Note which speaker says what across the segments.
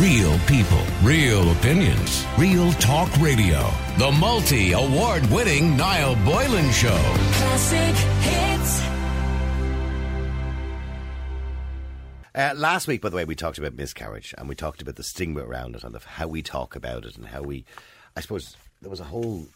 Speaker 1: Real people, real opinions, real talk radio. The multi award winning Niall Boylan Show.
Speaker 2: Classic hits.
Speaker 3: Uh, last week, by the way, we talked about miscarriage and we talked about the stigma around it and the, how we talk about it and how we, I suppose, there was a whole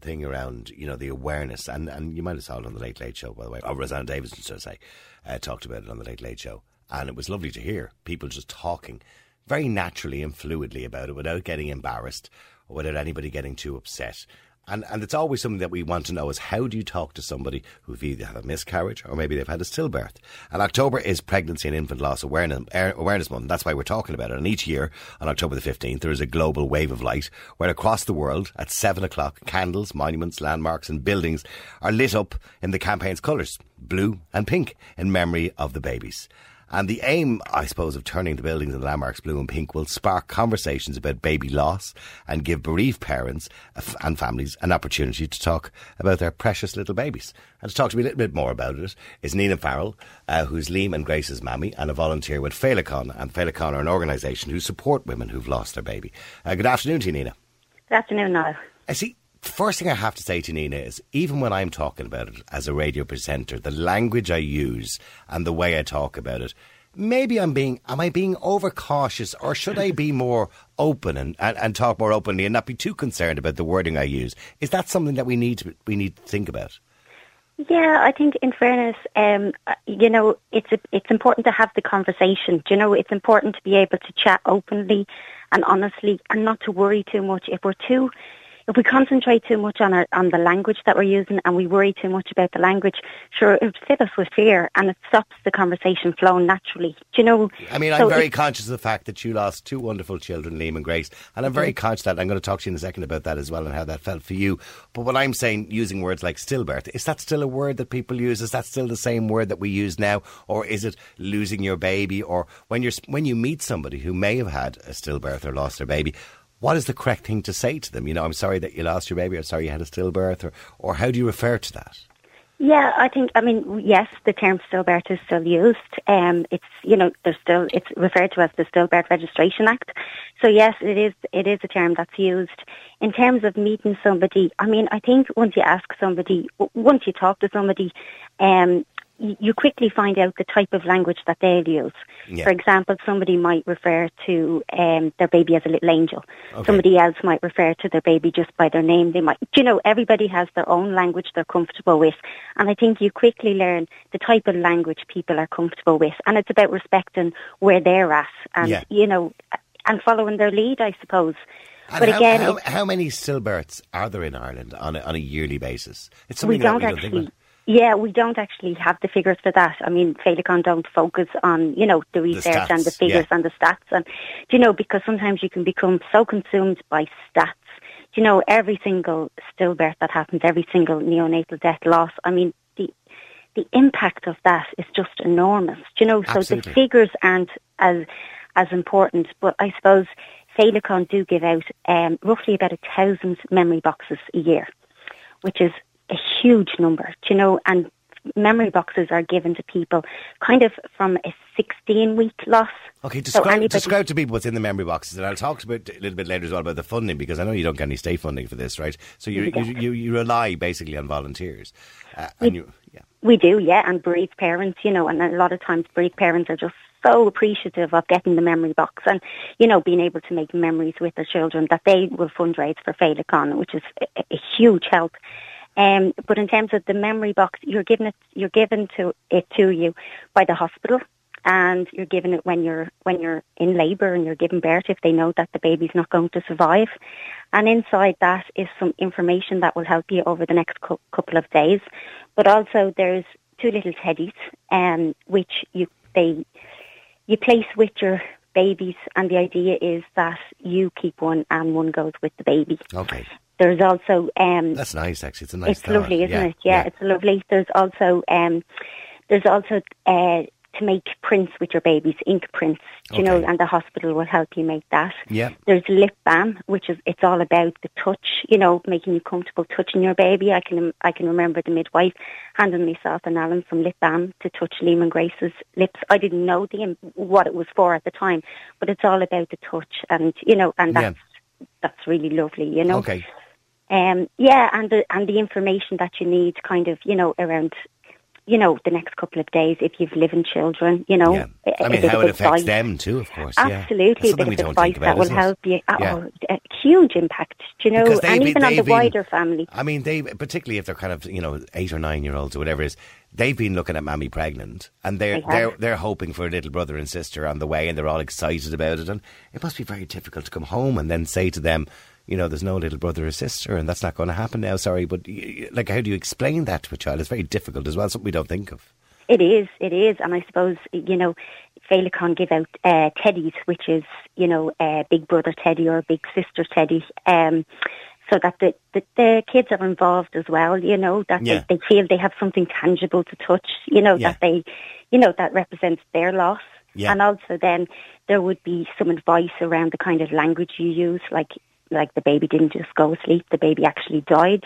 Speaker 3: thing around, you know, the awareness and, and you might have saw it on the Late Late Show, by the way, or Rosanna Davison, should I say, uh, talked about it on the Late Late Show. And it was lovely to hear people just talking very naturally and fluidly about it without getting embarrassed or without anybody getting too upset. And, and it's always something that we want to know is how do you talk to somebody who've either had a miscarriage or maybe they've had a stillbirth. And October is Pregnancy and Infant Loss Awareness, Awareness Month. That's why we're talking about it. And each year on October the 15th, there is a global wave of light where across the world at seven o'clock, candles, monuments, landmarks and buildings are lit up in the campaign's colours, blue and pink, in memory of the babies. And the aim, I suppose, of turning the buildings and landmarks blue and pink will spark conversations about baby loss and give bereaved parents and families an opportunity to talk about their precious little babies. And to talk to me a little bit more about it is Nina Farrell, uh, who's Liam and Grace's mammy and a volunteer with Féileacáin. And Féileacáin are an organisation who support women who've lost their baby. Uh, good afternoon to you, Nina.
Speaker 4: Good afternoon, Niall.
Speaker 3: I see first thing I have to say to Nina is even when I'm talking about it as a radio presenter, the language I use and the way I talk about it, maybe I'm being, am I being overcautious or should I be more open and, and, and talk more openly and not be too concerned about the wording I use? Is that something that we need to, we need to think about?
Speaker 4: Yeah, I think in fairness, um, you know, it's a, it's important to have the conversation. You know, it's important to be able to chat openly and honestly, and not to worry too much. If we're too if we concentrate too much on our, on the language that we're using and we worry too much about the language, sure, it fill us with fear and it stops the conversation flowing naturally. Do you know?
Speaker 3: I mean, I'm very conscious of the fact that you lost two wonderful children, Liam and Grace, and I'm very mm-hmm. conscious that I'm going to talk to you in a second about that as well and how that felt for you. But what I'm saying, using words like stillbirth, is that still a word that people use? Is that still the same word that we use now, or is it losing your baby? Or when you're when you meet somebody who may have had a stillbirth or lost their baby, what is the correct thing to say to them? You know, I'm sorry that you lost your baby, I'm sorry you had a stillbirth, or, or how do you refer to that?
Speaker 4: Yeah, I think, I mean, yes, the term stillbirth is still used. Um, it's, you know, there's still, it's referred to as the Stillbirth Registration Act. So yes, it is, it is a term that's used. In terms of meeting somebody, I mean, I think once you ask somebody, once you talk to somebody, um, you quickly find out the type of language that they'll use. Yeah. For example, somebody might refer to um, their baby as a little angel. Okay. Somebody else might refer to their baby just by their name. They might, you know, everybody has their own language they're comfortable with. And I think you quickly learn the type of language people are comfortable with. And it's about respecting where they're at and, yeah. you know, and following their lead, I suppose.
Speaker 3: And but how, again, how, how, many stillbirths are there in Ireland on a, on a yearly basis?
Speaker 4: It's something we don't, we don't actually. Yeah, we don't actually have the figures for that. I mean, Féileacáin don't focus on, you know, the research the stats, and the figures yeah. and the stats. And, you know, because sometimes you can become so consumed by stats. You know, every single stillbirth that happens, every single neonatal death loss, I mean, the the impact of that is just enormous. You know, so Absolutely. the figures aren't as as important. But I suppose Féileacáin do give out um, roughly about a thousand memory boxes a year, which is a huge number, you know, and memory boxes are given to people kind of from a 16 week loss.
Speaker 3: Okay, describe, so anybody, describe to people what's in the memory boxes, and I'll talk about a little bit later as well about the funding because I know you don't get any state funding for this, right? So you you, you, you, rely basically on volunteers, uh, and
Speaker 4: we,
Speaker 3: you yeah.
Speaker 4: We do, yeah, and bereaved parents, you know, and a lot of times bereaved parents are just so appreciative of getting the memory box and, you know, being able to make memories with their children that they will fundraise for Féileacáin, which is a, a huge help. Um, but in terms of the memory box, you're given it, you're given to it to you by the hospital, and you're given it when you're when you're in labour and you're giving birth if they know that the baby's not going to survive. And inside that is some information that will help you over the next co- couple of days. But also there's two little teddies, um, which you they you place with your babies, and the idea is that you keep one and one goes with the baby.
Speaker 3: Okay.
Speaker 4: There's also um,
Speaker 3: that's nice. Actually, it's a nice.
Speaker 4: It's thought. lovely, isn't yeah. it? Yeah, yeah, it's lovely. There's also um, there's also uh, to make prints with your babies, ink prints, you know, and the hospital will help you make that.
Speaker 3: Yeah.
Speaker 4: There's lip balm, which is it's all about the touch, you know, making you comfortable touching your baby. I can I can remember the midwife handing myself and Alan some lip balm to touch Liam and Grace's lips. I didn't know the what it was for at the time, but it's all about the touch, and you know, and
Speaker 3: Yeah.
Speaker 4: that's that's really lovely, you know.
Speaker 3: Okay.
Speaker 4: Um, yeah, and the and the information that you need, kind of, you know, around, you know, the next couple of days if you've living children, you know.
Speaker 3: Yeah. I mean, how it affects
Speaker 4: advice.
Speaker 3: them too, of course. yeah.
Speaker 4: Absolutely,
Speaker 3: That's
Speaker 4: a
Speaker 3: something
Speaker 4: bit
Speaker 3: we
Speaker 4: of
Speaker 3: don't
Speaker 4: advice
Speaker 3: think about,
Speaker 4: that will help you. Oh,
Speaker 3: Yeah.
Speaker 4: a huge impact, do you know,
Speaker 3: Because
Speaker 4: and
Speaker 3: been-
Speaker 4: even on the
Speaker 3: been-
Speaker 4: wider family.
Speaker 3: I mean, they particularly if they're kind of you know eight or nine year olds or whatever it is, they've been looking at mammy pregnant, and they're
Speaker 4: They
Speaker 3: they're they're hoping for a little brother and sister on the way, and they're all excited about it, and it must be very difficult to come home and then say to them. You know, there's no little brother or sister, and that's not going to happen now. Sorry, but like, how do you explain that to a child? It's very difficult as well. Something we don't think of.
Speaker 4: It is, it is, and I suppose you know, Féileacáin give out uh, teddies, which is you know, a big brother teddy or a big sister teddy, um, so that the, the the kids are involved as well. You know that
Speaker 3: Yeah.
Speaker 4: they, they feel they have something tangible to touch. You know
Speaker 3: Yeah.
Speaker 4: that they, you know that represents their loss,
Speaker 3: Yeah.
Speaker 4: and also then there would be some advice around the kind of language you use, like like the baby didn't just go asleep, the baby actually died.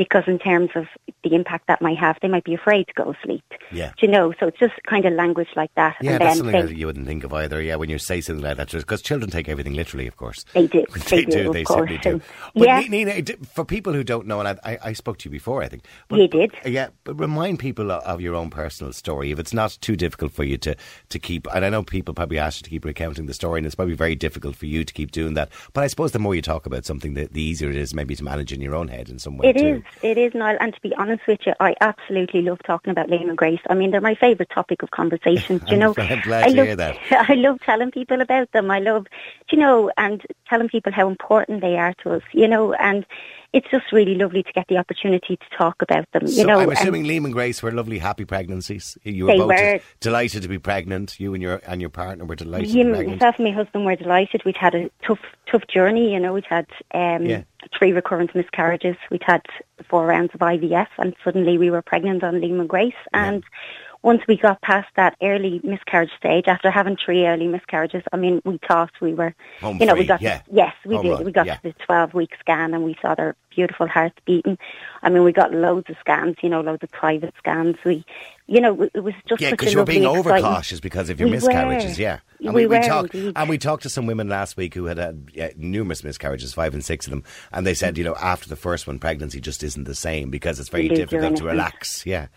Speaker 4: Because in terms of the impact that might have, they might be afraid to go asleep.
Speaker 3: Yeah.
Speaker 4: Do you know? So it's just kind of language like that.
Speaker 3: Yeah,
Speaker 4: and
Speaker 3: that's something that you wouldn't think of either. Yeah, when you say something like that, because children take everything literally, of course.
Speaker 4: They do.
Speaker 3: They,
Speaker 4: They
Speaker 3: do.
Speaker 4: do,
Speaker 3: They
Speaker 4: course.
Speaker 3: certainly do. But
Speaker 4: yeah.
Speaker 3: Nina, for people who don't know, and I, I, I spoke to you before, I think. But,
Speaker 4: You did.
Speaker 3: but- yeah, but remind people of your own personal story. If it's not too difficult for you to, to keep, and I know people probably ask you to keep recounting the story, and it's probably very difficult for you to keep doing that. But I suppose the more you talk about something, the, the easier it is maybe to manage in your own head in some way
Speaker 4: It
Speaker 3: too.
Speaker 4: is, it is, Niall. And to be honest with you, I absolutely love talking about Liam and Grace. I mean, they're my favourite topic of conversation. Do you know?
Speaker 3: I'm glad
Speaker 4: I
Speaker 3: to
Speaker 4: love,
Speaker 3: hear that.
Speaker 4: I love telling people about them. I love, you know, and telling people how important they are to us. You know, and it's just really lovely to get the opportunity to talk about them.
Speaker 3: So
Speaker 4: you know,
Speaker 3: I'm assuming Liam and Grace were lovely, happy pregnancies. You were
Speaker 4: They
Speaker 3: both
Speaker 4: were.
Speaker 3: delighted to be pregnant. You and your and your partner were delighted to
Speaker 4: You,
Speaker 3: be pregnant.
Speaker 4: myself and my husband were delighted. We'd had a tough, tough journey. You know, we'd had um,
Speaker 3: Yeah.
Speaker 4: three recurrent miscarriages. We'd had four rounds of IVF, and suddenly we were pregnant on Liam and Grace. And once we got past that early miscarriage stage, after having three early miscarriages, I mean, we thought we were,
Speaker 3: Home
Speaker 4: you know,
Speaker 3: free,
Speaker 4: we got
Speaker 3: yeah.
Speaker 4: yes, we did. we got
Speaker 3: yeah.
Speaker 4: to the twelve week scan, and we saw their beautiful hearts beating. I mean, we got loads of scans. You know, loads of private scans. We, you know, it was just
Speaker 3: Yeah, because
Speaker 4: a
Speaker 3: you were being overcautious because of your
Speaker 4: We
Speaker 3: miscarriages.
Speaker 4: were.
Speaker 3: Yeah, and
Speaker 4: We
Speaker 3: we,
Speaker 4: were
Speaker 3: talked and we talked to some women last week who had had yeah, numerous miscarriages, five and six of them, and they said, you know, after the first one, pregnancy just isn't the same because it's very
Speaker 4: You lose your
Speaker 3: difficult to relax. Yeah,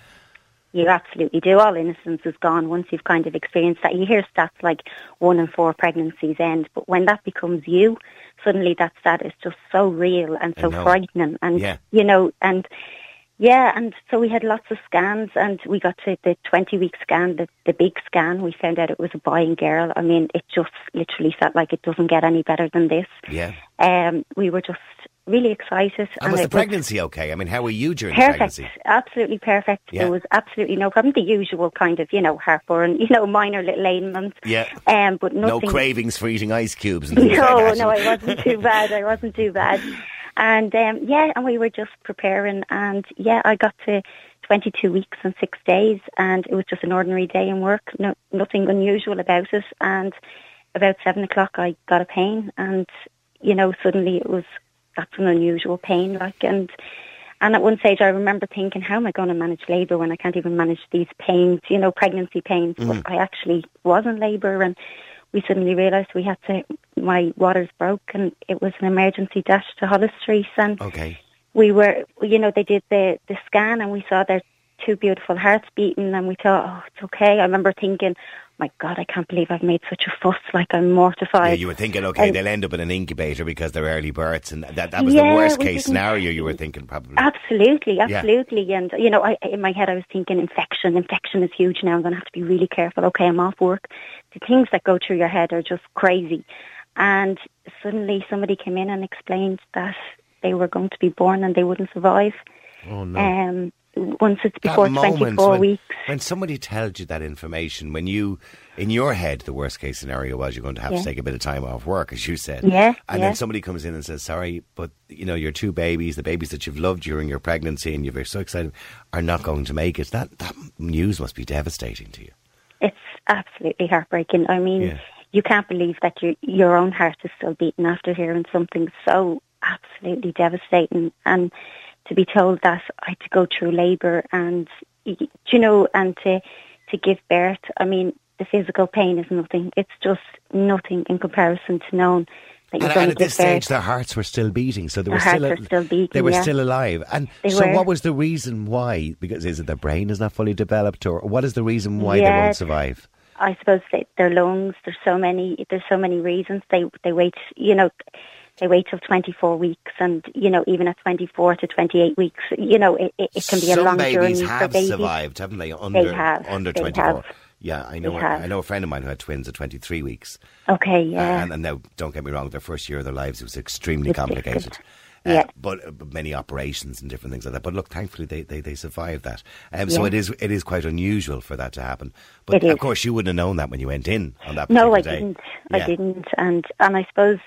Speaker 4: You absolutely do. All innocence is gone once you've kind of experienced that. You hear stats like one in four pregnancies end, but when that becomes you, suddenly that stat is just so real and so frightening. And,
Speaker 3: Yeah.
Speaker 4: you know, and yeah, and so we had lots of scans and we got to the 20 week scan, the, the big scan. We found out it was a boy and girl. I mean, it just literally felt like it doesn't get any better than this.
Speaker 3: yeah.
Speaker 4: Um, we were just really excited.
Speaker 3: And was
Speaker 4: it
Speaker 3: the pregnancy okay? I mean, how were you during the
Speaker 4: Perfect,
Speaker 3: pregnancy?
Speaker 4: absolutely perfect.
Speaker 3: Yeah.
Speaker 4: There was absolutely no problem. The usual kind of, you know, heartburn, you know, minor little ailments.
Speaker 3: Yeah.
Speaker 4: Um, but nothing, No
Speaker 3: cravings for eating ice cubes and things
Speaker 4: no,
Speaker 3: like
Speaker 4: no, I wasn't too bad. I wasn't too bad. And um, yeah, and we were just preparing, and yeah, I got to 22 weeks and six days, and it was just an ordinary day in work. No, nothing unusual about it. And about seven o'clock, I got a pain, and you know, suddenly it was that's an unusual pain, like and. And at one stage, I remember thinking, "How am I going to manage labour when I can't even manage these pains? You know, pregnancy pains." Mm. But I actually was in labour, and we suddenly realised we had to. My waters broke, and it was an emergency dash to Holles Street, and
Speaker 3: Okay.
Speaker 4: we were, you know, they did the the scan, and we saw their two beautiful hearts beating, and we thought, "Oh, it's okay." I remember thinking, "My God, I can't believe I've made such a fuss! Like I'm mortified."
Speaker 3: Yeah, you were thinking, okay, they'll end up in an incubator because they're early births, and that that was
Speaker 4: Yeah,
Speaker 3: the worst case scenario. You were thinking probably.
Speaker 4: Absolutely,
Speaker 3: Yeah.
Speaker 4: absolutely. And, you know, I, in my head I was thinking infection. Infection is huge now. I'm going to have to be really careful. Okay, I'm off work. The things that go through your head are just crazy. And suddenly somebody came in and explained that they were going to be born and they wouldn't survive.
Speaker 3: Oh no.
Speaker 4: Um, once it's before
Speaker 3: moment
Speaker 4: 24
Speaker 3: when,
Speaker 4: weeks.
Speaker 3: when somebody tells you that information, when you, in your head, the worst case scenario was you're going to have to take a bit of time off work, as you said.
Speaker 4: Yeah,
Speaker 3: And
Speaker 4: yeah.
Speaker 3: then somebody comes in and says, sorry, but, you know, your two babies, the babies that you've loved during your pregnancy and you're so excited, are not going to make it. That, that news must be devastating to you.
Speaker 4: It's absolutely heartbreaking. I mean,
Speaker 3: Yeah.
Speaker 4: you can't believe that your your own heart is still beating after hearing something so absolutely devastating, and to be told that I had to go through labour and you know, and to to give birth. I mean, the physical pain is nothing. It's just nothing in comparison to knowing that you're
Speaker 3: And,
Speaker 4: going
Speaker 3: and
Speaker 4: to
Speaker 3: at
Speaker 4: give
Speaker 3: this stage,
Speaker 4: birth.
Speaker 3: their hearts were still beating, so they were still,
Speaker 4: were still beating,
Speaker 3: they were
Speaker 4: yeah.
Speaker 3: still alive. And
Speaker 4: They
Speaker 3: so,
Speaker 4: were.
Speaker 3: what was the reason why? Because is it their brain is not fully developed, or what is the reason why they won't survive?
Speaker 4: I suppose they, their lungs. There's so many. There's so many reasons. They they wait. You know, they wait till 24 weeks, and you know, even at 24 to 28 weeks, you know, it, it, it can be a long
Speaker 3: babies
Speaker 4: journey for
Speaker 3: have
Speaker 4: babies.
Speaker 3: survived, haven't they? Under
Speaker 4: have,
Speaker 3: under
Speaker 4: they
Speaker 3: twenty four.
Speaker 4: have.
Speaker 3: Yeah, I know. I know a friend of mine who had twins at twenty three weeks.
Speaker 4: Okay, yeah.
Speaker 3: And, and now, don't get me wrong, their first year of their lives it was extremely
Speaker 4: It's
Speaker 3: complicated.
Speaker 4: difficult.
Speaker 3: Uh,
Speaker 4: Yeah.
Speaker 3: but, uh, but many operations and different things like that. But look, thankfully they, they, they survived that. Um, So
Speaker 4: Yeah.
Speaker 3: it is it is quite unusual for that to happen. But of course, you wouldn't have known that when you went in on that.
Speaker 4: No, I
Speaker 3: day.
Speaker 4: didn't.
Speaker 3: Yeah.
Speaker 4: I didn't. And and I suppose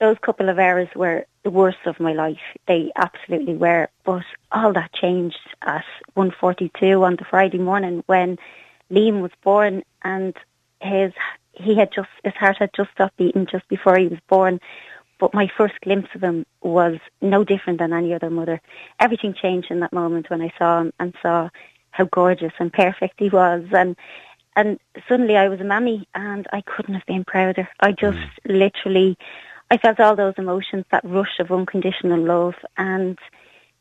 Speaker 4: those couple of hours were the worst of my life. They absolutely were. But all that changed at 1.42 on the Friday morning when Liam was born and his he had just his heart had just stopped beating just before he was born. But my first glimpse of him was no different than any other mother. Everything changed in that moment when I saw him and saw how gorgeous and perfect he was and and suddenly I was a mammy and I couldn't have been prouder. I just mm. literally, I felt all those emotions, that rush of unconditional love and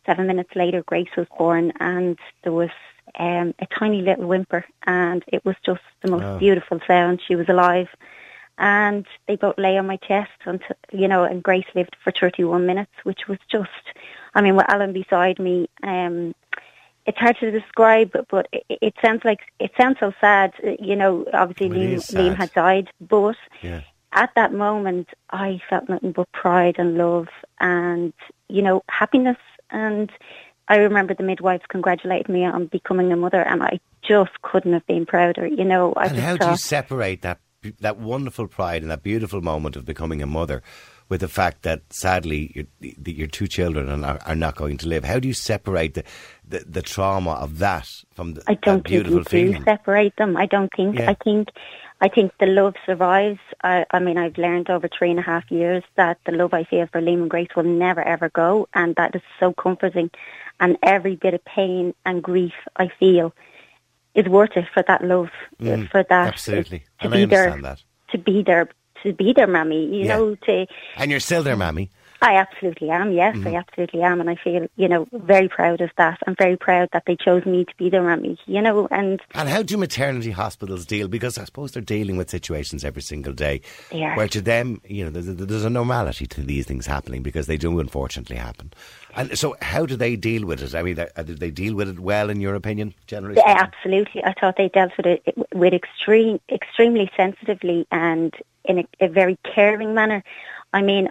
Speaker 4: seven minutes later Grace was born and there was um, a tiny little whimper and it was just the most
Speaker 3: Oh.
Speaker 4: beautiful sound. She was alive and they both lay on my chest until, you know, and Grace lived for 31 minutes, which was just, I mean, with Alan beside me, um, it's hard to describe, but, but it, it sounds like it sounds so sad. You know, obviously Liam, Liam had died, but
Speaker 3: Yeah.
Speaker 4: At that moment, I felt nothing but pride and love, and you know, happiness. And I remember the midwives congratulated me on becoming a mother, and I just couldn't have been prouder. You know, I
Speaker 3: And how do you separate that that wonderful pride and that beautiful moment of becoming a mother with the fact that sadly your, your two children are not, are not going to live? How do you separate the, the, the trauma of that from the,
Speaker 4: beautiful feeling?
Speaker 3: I don't
Speaker 4: think you
Speaker 3: feeling?
Speaker 4: do separate them. I don't think.
Speaker 3: Yeah.
Speaker 4: I think. I think the love survives. I, I mean, I've learned over three and a half years that the love I feel for Liam and Grace will never ever go, and that is so comforting. And every bit of pain and grief I feel is worth it for that love, for that
Speaker 3: Mm, Absolutely.
Speaker 4: to
Speaker 3: And I
Speaker 4: be there,
Speaker 3: that.
Speaker 4: to be there, to be there, mammy. You
Speaker 3: Yeah.
Speaker 4: know, to
Speaker 3: And you're still there, mammy.
Speaker 4: I absolutely am. Yes,
Speaker 3: Mm-hmm.
Speaker 4: I absolutely am, and I feel you know very proud of that. I'm very proud that they chose me to be their mammy. You know, and
Speaker 3: And how do maternity hospitals deal? Because I suppose they're dealing with situations every single day
Speaker 4: They are.
Speaker 3: where to them, you know, there's a, there's a normality to these things happening because they do unfortunately happen. And so, how do they deal with it? I mean, uh, do they deal with it well, in your opinion, generally?
Speaker 4: Yeah, absolutely. I thought they dealt with it with extreme, extremely sensitively and in a, a very caring manner. I mean,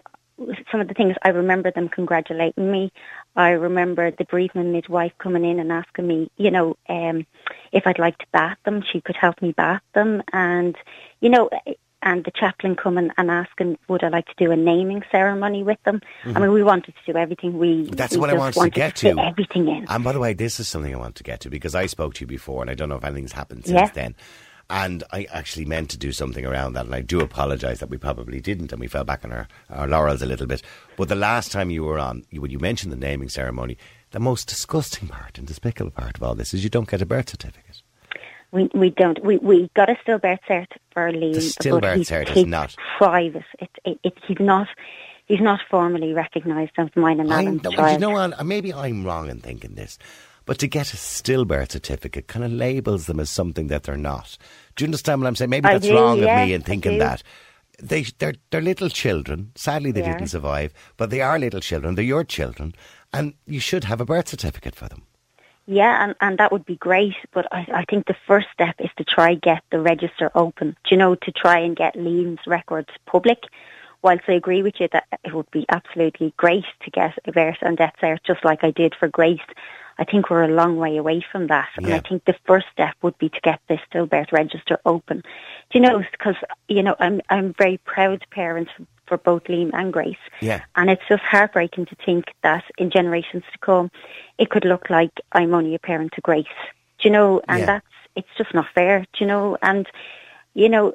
Speaker 4: some of the things I remember them congratulating me. I remember the bereavement midwife coming in and asking me, you know, um, if I'd like to bath them, she could help me bath them, and you know. And the chaplain coming and asking, would I like to do a naming ceremony with them? I mean, we wanted to do everything. We
Speaker 3: Mm-hmm. That's
Speaker 4: we
Speaker 3: what I wanted to get
Speaker 4: fit
Speaker 3: to.
Speaker 4: everything in.
Speaker 3: And by the way, this is something I want to get to because I spoke to you before, and I don't know if anything's happened since
Speaker 4: Yeah.
Speaker 3: then. And I actually meant to do something around that, and I do apologise that we probably didn't, and we fell back on our, our laurels a little bit. But the last time you were on, you, when you mentioned the naming ceremony, the most disgusting part and despicable part of all this is you don't get a birth certificate.
Speaker 4: We we don't. We we got a stillbirth cert for Liam.
Speaker 3: The stillbirth cert is not.
Speaker 4: private. It, it, it, he's not. He's not formally recognised as mine and Alan's child.
Speaker 3: you know what? Maybe I'm wrong in thinking this, but to get a stillbirth certificate kind of labels them as something that they're not. Do you understand what I'm saying? Maybe
Speaker 4: I
Speaker 3: that's
Speaker 4: do,
Speaker 3: wrong
Speaker 4: yeah,
Speaker 3: of me in thinking that. They, they're, they're little children. Sadly, they
Speaker 4: They
Speaker 3: didn't survive, but they are little children. They're your children, and you should have a birth certificate for them.
Speaker 4: Yeah, and, and that would be great. But I, I think the first step is to try get the register open. Do you know to try and get Liam's records public? Whilst I agree with you that it would be absolutely great to get a birth and death cert, just like I did for Grace, I think we're a long way away from that. And I think the first step would be to get this stillbirth register open. Do you know? Because you know, I'm I'm very proud parent for both Liam and Grace.
Speaker 3: Yeah.
Speaker 4: And it's just heartbreaking to think that in generations to come, it could look like I'm only a parent to Grace. Do you know? And
Speaker 3: Yeah.
Speaker 4: that's, it's just not fair, do you know? And you know,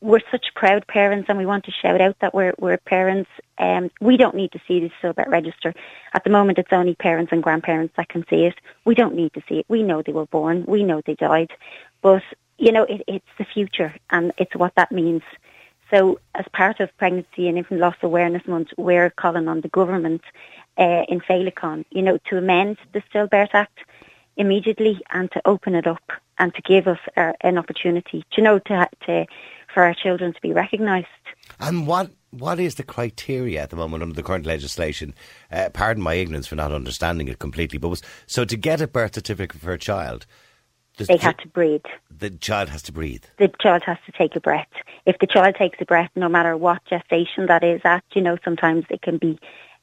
Speaker 4: we're such proud parents and we want to shout out that we're, we're parents. Um, we don't need to see the Stillbirth register. At the moment, it's only parents and grandparents that can see it. We don't need to see it. We know they were born. We know they died. But, you know, it, it's the future and it's what that means. So as part of Pregnancy and Infant Loss Awareness Month, we're calling on the government uh, in Féileacáin, you know, to amend the Stillbirth Act immediately and to open it up and to give us uh, an opportunity, you know, to, to for our children to be recognised.
Speaker 3: And what what is the criteria at the moment under the current legislation? Uh, pardon my ignorance for not understanding it completely, but was so to get a birth certificate for a child,
Speaker 4: they have to breathe.
Speaker 3: The child has to breathe.
Speaker 4: The child has to take a breath. If the child takes a breath, no matter what gestation that is at, you know, sometimes it can be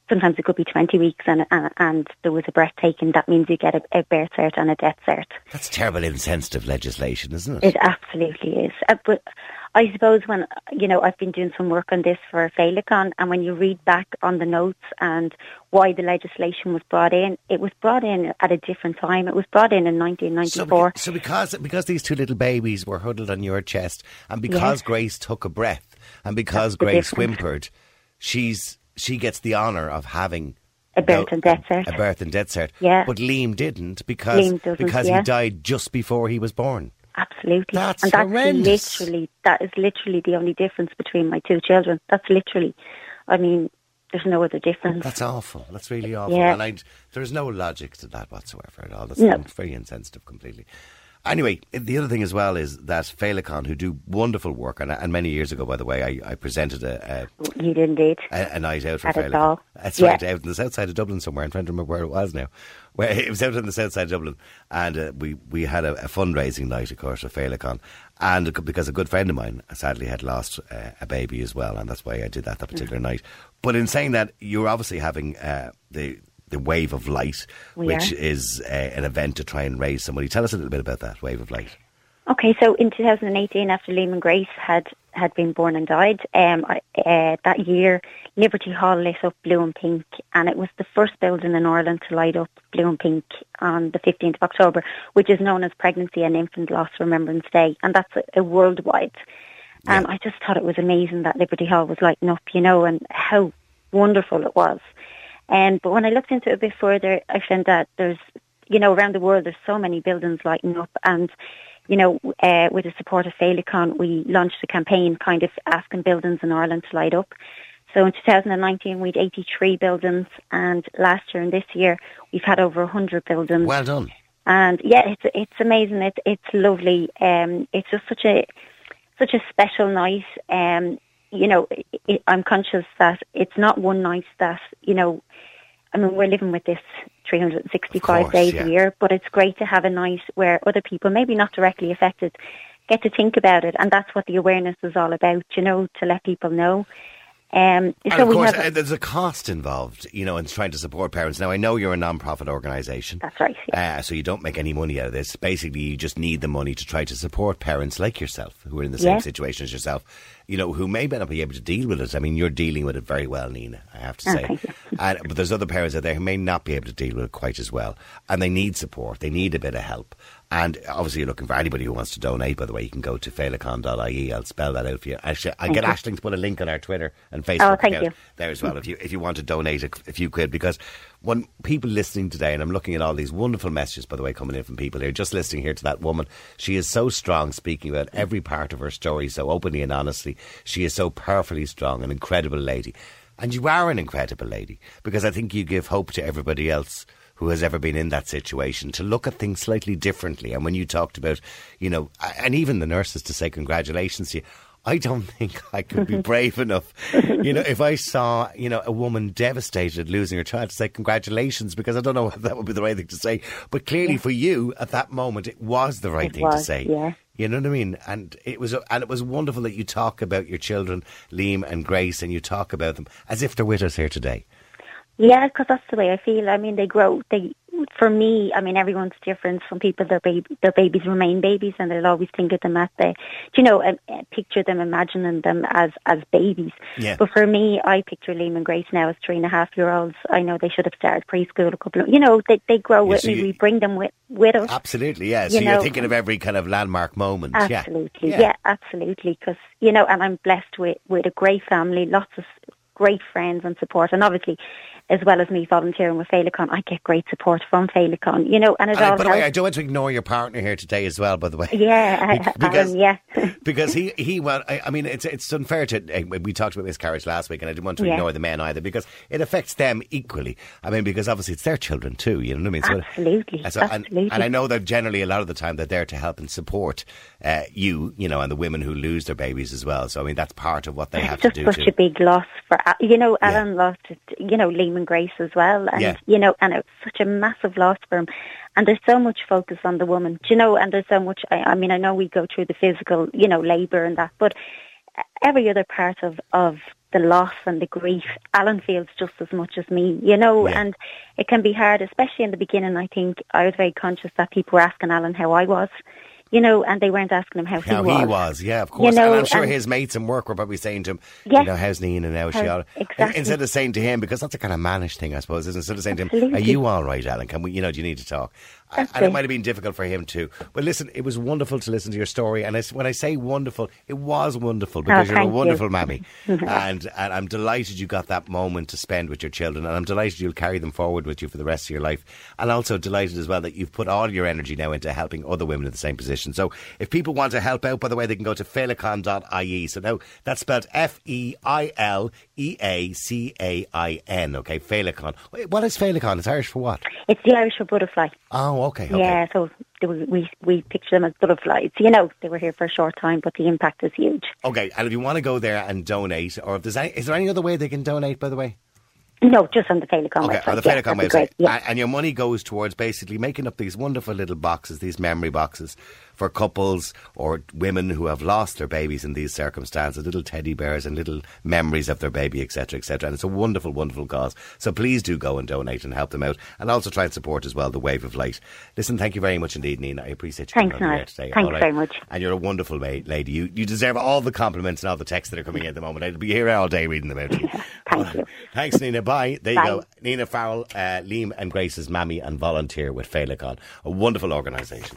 Speaker 4: sometimes it could be 20 weeks and, and, and there was a breath taken, that means you get a, a birth cert and a death cert.
Speaker 3: That's terrible insensitive legislation, isn't it?
Speaker 4: It absolutely is. Uh, but I suppose when, you know, I've been doing some work on this for Féileacáin and when you read back on the notes and why the legislation was brought in, it was brought in at a different time. It was brought in in 1994.
Speaker 3: So, so because, because these two little babies were huddled on your chest and because yes. Grace took a breath and because Grace whimpered, she's she gets the honour of having
Speaker 4: a birth and death cert.
Speaker 3: A birth and death cert.
Speaker 4: Yeah.
Speaker 3: But Liam didn't because
Speaker 4: Liam
Speaker 3: because
Speaker 4: yeah.
Speaker 3: he died just before he was born.
Speaker 4: Absolutely.
Speaker 3: That's
Speaker 4: and that's
Speaker 3: horrendous.
Speaker 4: literally that is literally the only difference between my two children. That's literally I mean, there's no other difference.
Speaker 3: That's awful. That's really awful.
Speaker 4: Yeah.
Speaker 3: And I, there's no logic to that whatsoever at all. That's
Speaker 4: no.
Speaker 3: very insensitive completely. Anyway, the other thing as well is that Féileacáin, who do wonderful work, and, and many years ago, by the way, I, I presented a,
Speaker 4: a, you did indeed.
Speaker 3: A, a night out for
Speaker 4: At
Speaker 3: Féileacáin. That's
Speaker 4: yeah.
Speaker 3: right, out in the south side of Dublin somewhere. I'm trying to remember where it was now. Where it was out in the south side of Dublin, and uh, we we had a, a, fundraising night, of course, for Féileacáin, and because a good friend of mine sadly had lost uh, a baby as well, and that's why I did that that particular mm. night. But in saying that, you're obviously having uh, the the Wave of Light,
Speaker 4: we
Speaker 3: which
Speaker 4: are.
Speaker 3: is uh, an event to try and raise somebody. Tell us a little bit about that Wave of Light.
Speaker 4: Okay, so in 2018, after Liam and Grace had had been born and died, um, uh, that year Liberty Hall lit up blue and pink, and it was the first building in Ireland to light up blue and pink on the 15th of October, which is known as Pregnancy and Infant Loss Remembrance Day, and that's a, a worldwide.
Speaker 3: Yeah.
Speaker 4: Um, I just thought it was amazing that Liberty Hall was lighting up, you know, and how wonderful it was. Um, but when I looked into it a bit further, I found that there's, you know, around the world there's so many buildings lighting up, and you know, uh, with the support of Féileacáin, we launched a campaign kind of asking buildings in Ireland to light up. So in 2019, we had 83 buildings, and last year and this year, we've had over 100 buildings.
Speaker 3: Well done.
Speaker 4: And yeah, it's it's amazing. It's it's lovely. Um, it's just such a such a special night. Um, you know, it, I'm conscious that it's not one night that you know. I mean, we're living with this 365
Speaker 3: course,
Speaker 4: days
Speaker 3: yeah.
Speaker 4: a year, but it's great to have a night where other people, maybe not directly affected, get to think about it, and that's what the awareness is all about. You know, to let people know. Um,
Speaker 3: And
Speaker 4: so
Speaker 3: of course,
Speaker 4: have.
Speaker 3: uh, there's a cost involved, you know, in trying to support parents. Now, I know you're a non-profit organisation.
Speaker 4: That's right. Yeah.
Speaker 3: Uh, so you don't make any money out of this. Basically, you just need the money to try to support parents like yourself, who are in the same
Speaker 4: Yeah.
Speaker 3: situation as yourself, you know, who may not be able to deal with it. I mean, you're dealing with it very well, Nina, I have to say. And, but there's other parents out there who may not be able to deal with it quite as well. And they need support. They need a bit of help. And obviously, you're looking for anybody who wants to donate, by the way, you can go to feileacain.ie. I'll spell that out for you. Actually, I'll
Speaker 4: Thank
Speaker 3: get
Speaker 4: you.
Speaker 3: Ashling to put a link on our Twitter and oh, Facebook
Speaker 4: Oh,
Speaker 3: account there as well if you if you want to donate a, a few quid because when people listening today and I'm looking at all these wonderful messages by the way coming in from people here just listening here to that woman she is so strong speaking about every part of her story so openly and honestly she is so powerfully strong an incredible lady and you are an incredible lady because I think you give hope to everybody else who has ever been in that situation to look at things slightly differently and when you talked about you know and even the nurses to say congratulations to you I don't think I could be brave enough, you know, if I saw, you know, a woman devastated losing her child to say congratulations because I don't know if that would be the right thing to say. But clearly for you at that moment, it was the right
Speaker 4: It
Speaker 3: thing to say.
Speaker 4: yeah.
Speaker 3: You know what I mean? And it was, and it was wonderful that you talk about your children, Liam and Grace, and you talk about them as if they're with us here today.
Speaker 4: Yeah, because that's the way I feel. I mean, they grow. They, for me, I mean, everyone's different. Some people, their baby, their babies remain babies, and they'll always think of them as they, you know, uh, picture them, imagining them as as babies.
Speaker 3: Yeah.
Speaker 4: But for me, I picture Liam and Grace now as three and a half year olds. I know they should have started preschool a couple of, you know, they they grow
Speaker 3: Yeah,
Speaker 4: with
Speaker 3: so
Speaker 4: me.
Speaker 3: you-
Speaker 4: we bring them with with us.
Speaker 3: Absolutely, yeah. So
Speaker 4: You
Speaker 3: are thinking of every kind of landmark moment. yeah.
Speaker 4: Absolutely, yeah, absolutely. Because you know, and I'm blessed with with a great family, lots of great friends and support, and obviously, as well as me volunteering with Féileacáin, I get great support from Féileacáin. You know, and it
Speaker 3: And I-
Speaker 4: all
Speaker 3: by the way, I don't want to ignore your partner here today as well. By the way,
Speaker 4: Yeah,
Speaker 3: Be- because
Speaker 4: Alan, yeah.
Speaker 3: because he he well, I, I mean, it's it's unfair to. uh, We talked about miscarriage last week, and I didn't want to
Speaker 4: Yeah.
Speaker 3: ignore the men either because it affects them equally. I mean, because obviously it's their children too. You know what I mean? So-
Speaker 4: Absolutely,
Speaker 3: and so-
Speaker 4: absolutely.
Speaker 3: and I know that generally a lot of the time they're there to help and support uh, you, you know, and the women who lose their babies as well. So I mean, that's part of what they have
Speaker 4: it's
Speaker 3: to
Speaker 4: just
Speaker 3: do
Speaker 4: such
Speaker 3: too.
Speaker 4: a big loss for you know
Speaker 3: Yeah.
Speaker 4: Lost you know Liam and Grace as well and
Speaker 3: Yeah.
Speaker 4: you know and it's such a massive loss for him and there's so much focus on the woman you know and there's so much I, I mean I know we go through the physical you know labour and that but every other part of of the loss and the grief Alan feels just as much as me you know
Speaker 3: Yeah.
Speaker 4: and it can be hard especially in the beginning I think I was very conscious that people were asking Alan how I was you know and they weren't asking him how,
Speaker 3: How
Speaker 4: he was
Speaker 3: he was, yeah, of course.
Speaker 4: You know,
Speaker 3: and I'm sure
Speaker 4: and-
Speaker 3: his mates and work were probably saying to him,
Speaker 4: Yes.
Speaker 3: you know, how's Nina now? Is she all
Speaker 4: exactly.
Speaker 3: Instead of saying to him, because that's a kind of mannish thing, I suppose, isn't it? Instead of saying to him, are you all right, Alan? Can we, you know, do you need to talk?
Speaker 4: That's
Speaker 3: and it
Speaker 4: it.
Speaker 3: might have been difficult for him too. But listen, it was wonderful to listen to your story. And it's, when I say wonderful, it was wonderful oh, because you're a
Speaker 4: Oh, thank you.
Speaker 3: wonderful mammy. and, and I'm delighted you got that moment to spend with your children. And I'm delighted you'll carry them forward with you for the rest of your life. And also delighted as well that you've put all your energy now into helping other women in the same position. So if people want to help out, by the way, they can go to feileacain.ie. So now that's spelled F E I L E A C A I N. Okay, Féileacáin. Wait, What is Féileacáin? It's Irish for what?
Speaker 4: it's the Irish for butterfly
Speaker 3: Oh, okay. okay.
Speaker 4: Yeah, so we we picture them as butterflies. You know, they were here for a short time, but the impact is huge.
Speaker 3: Okay, and if you want to go there and donate, or if there's any, is there any other way they can donate? By the way,
Speaker 4: No, just on the Féileacáin
Speaker 3: okay,
Speaker 4: website.
Speaker 3: on the
Speaker 4: yeah, that'd be
Speaker 3: website,
Speaker 4: Yeah.
Speaker 3: And your money goes towards basically making up these wonderful little boxes, these memory boxes for couples or women who have lost their babies in these circumstances, little teddy bears and little memories of their baby, etc., etc. And it's a wonderful, wonderful cause. So please do go and donate and help them out, and also try and support as well the Wave of Light. Listen, thank you very much indeed, Nina. I appreciate you
Speaker 4: Thanks,
Speaker 3: coming on the today.
Speaker 4: Thanks
Speaker 3: right.
Speaker 4: very much.
Speaker 3: And you're a wonderful ma- lady. You you deserve all the compliments and all the texts that are coming in at the moment. I'd be here all day reading them out.
Speaker 4: Thank you.
Speaker 3: Thanks, Nina. Bye. There you go. Nina Farrell, uh, Liam and Grace's mammy and volunteer with Féileacáin, a wonderful organisation.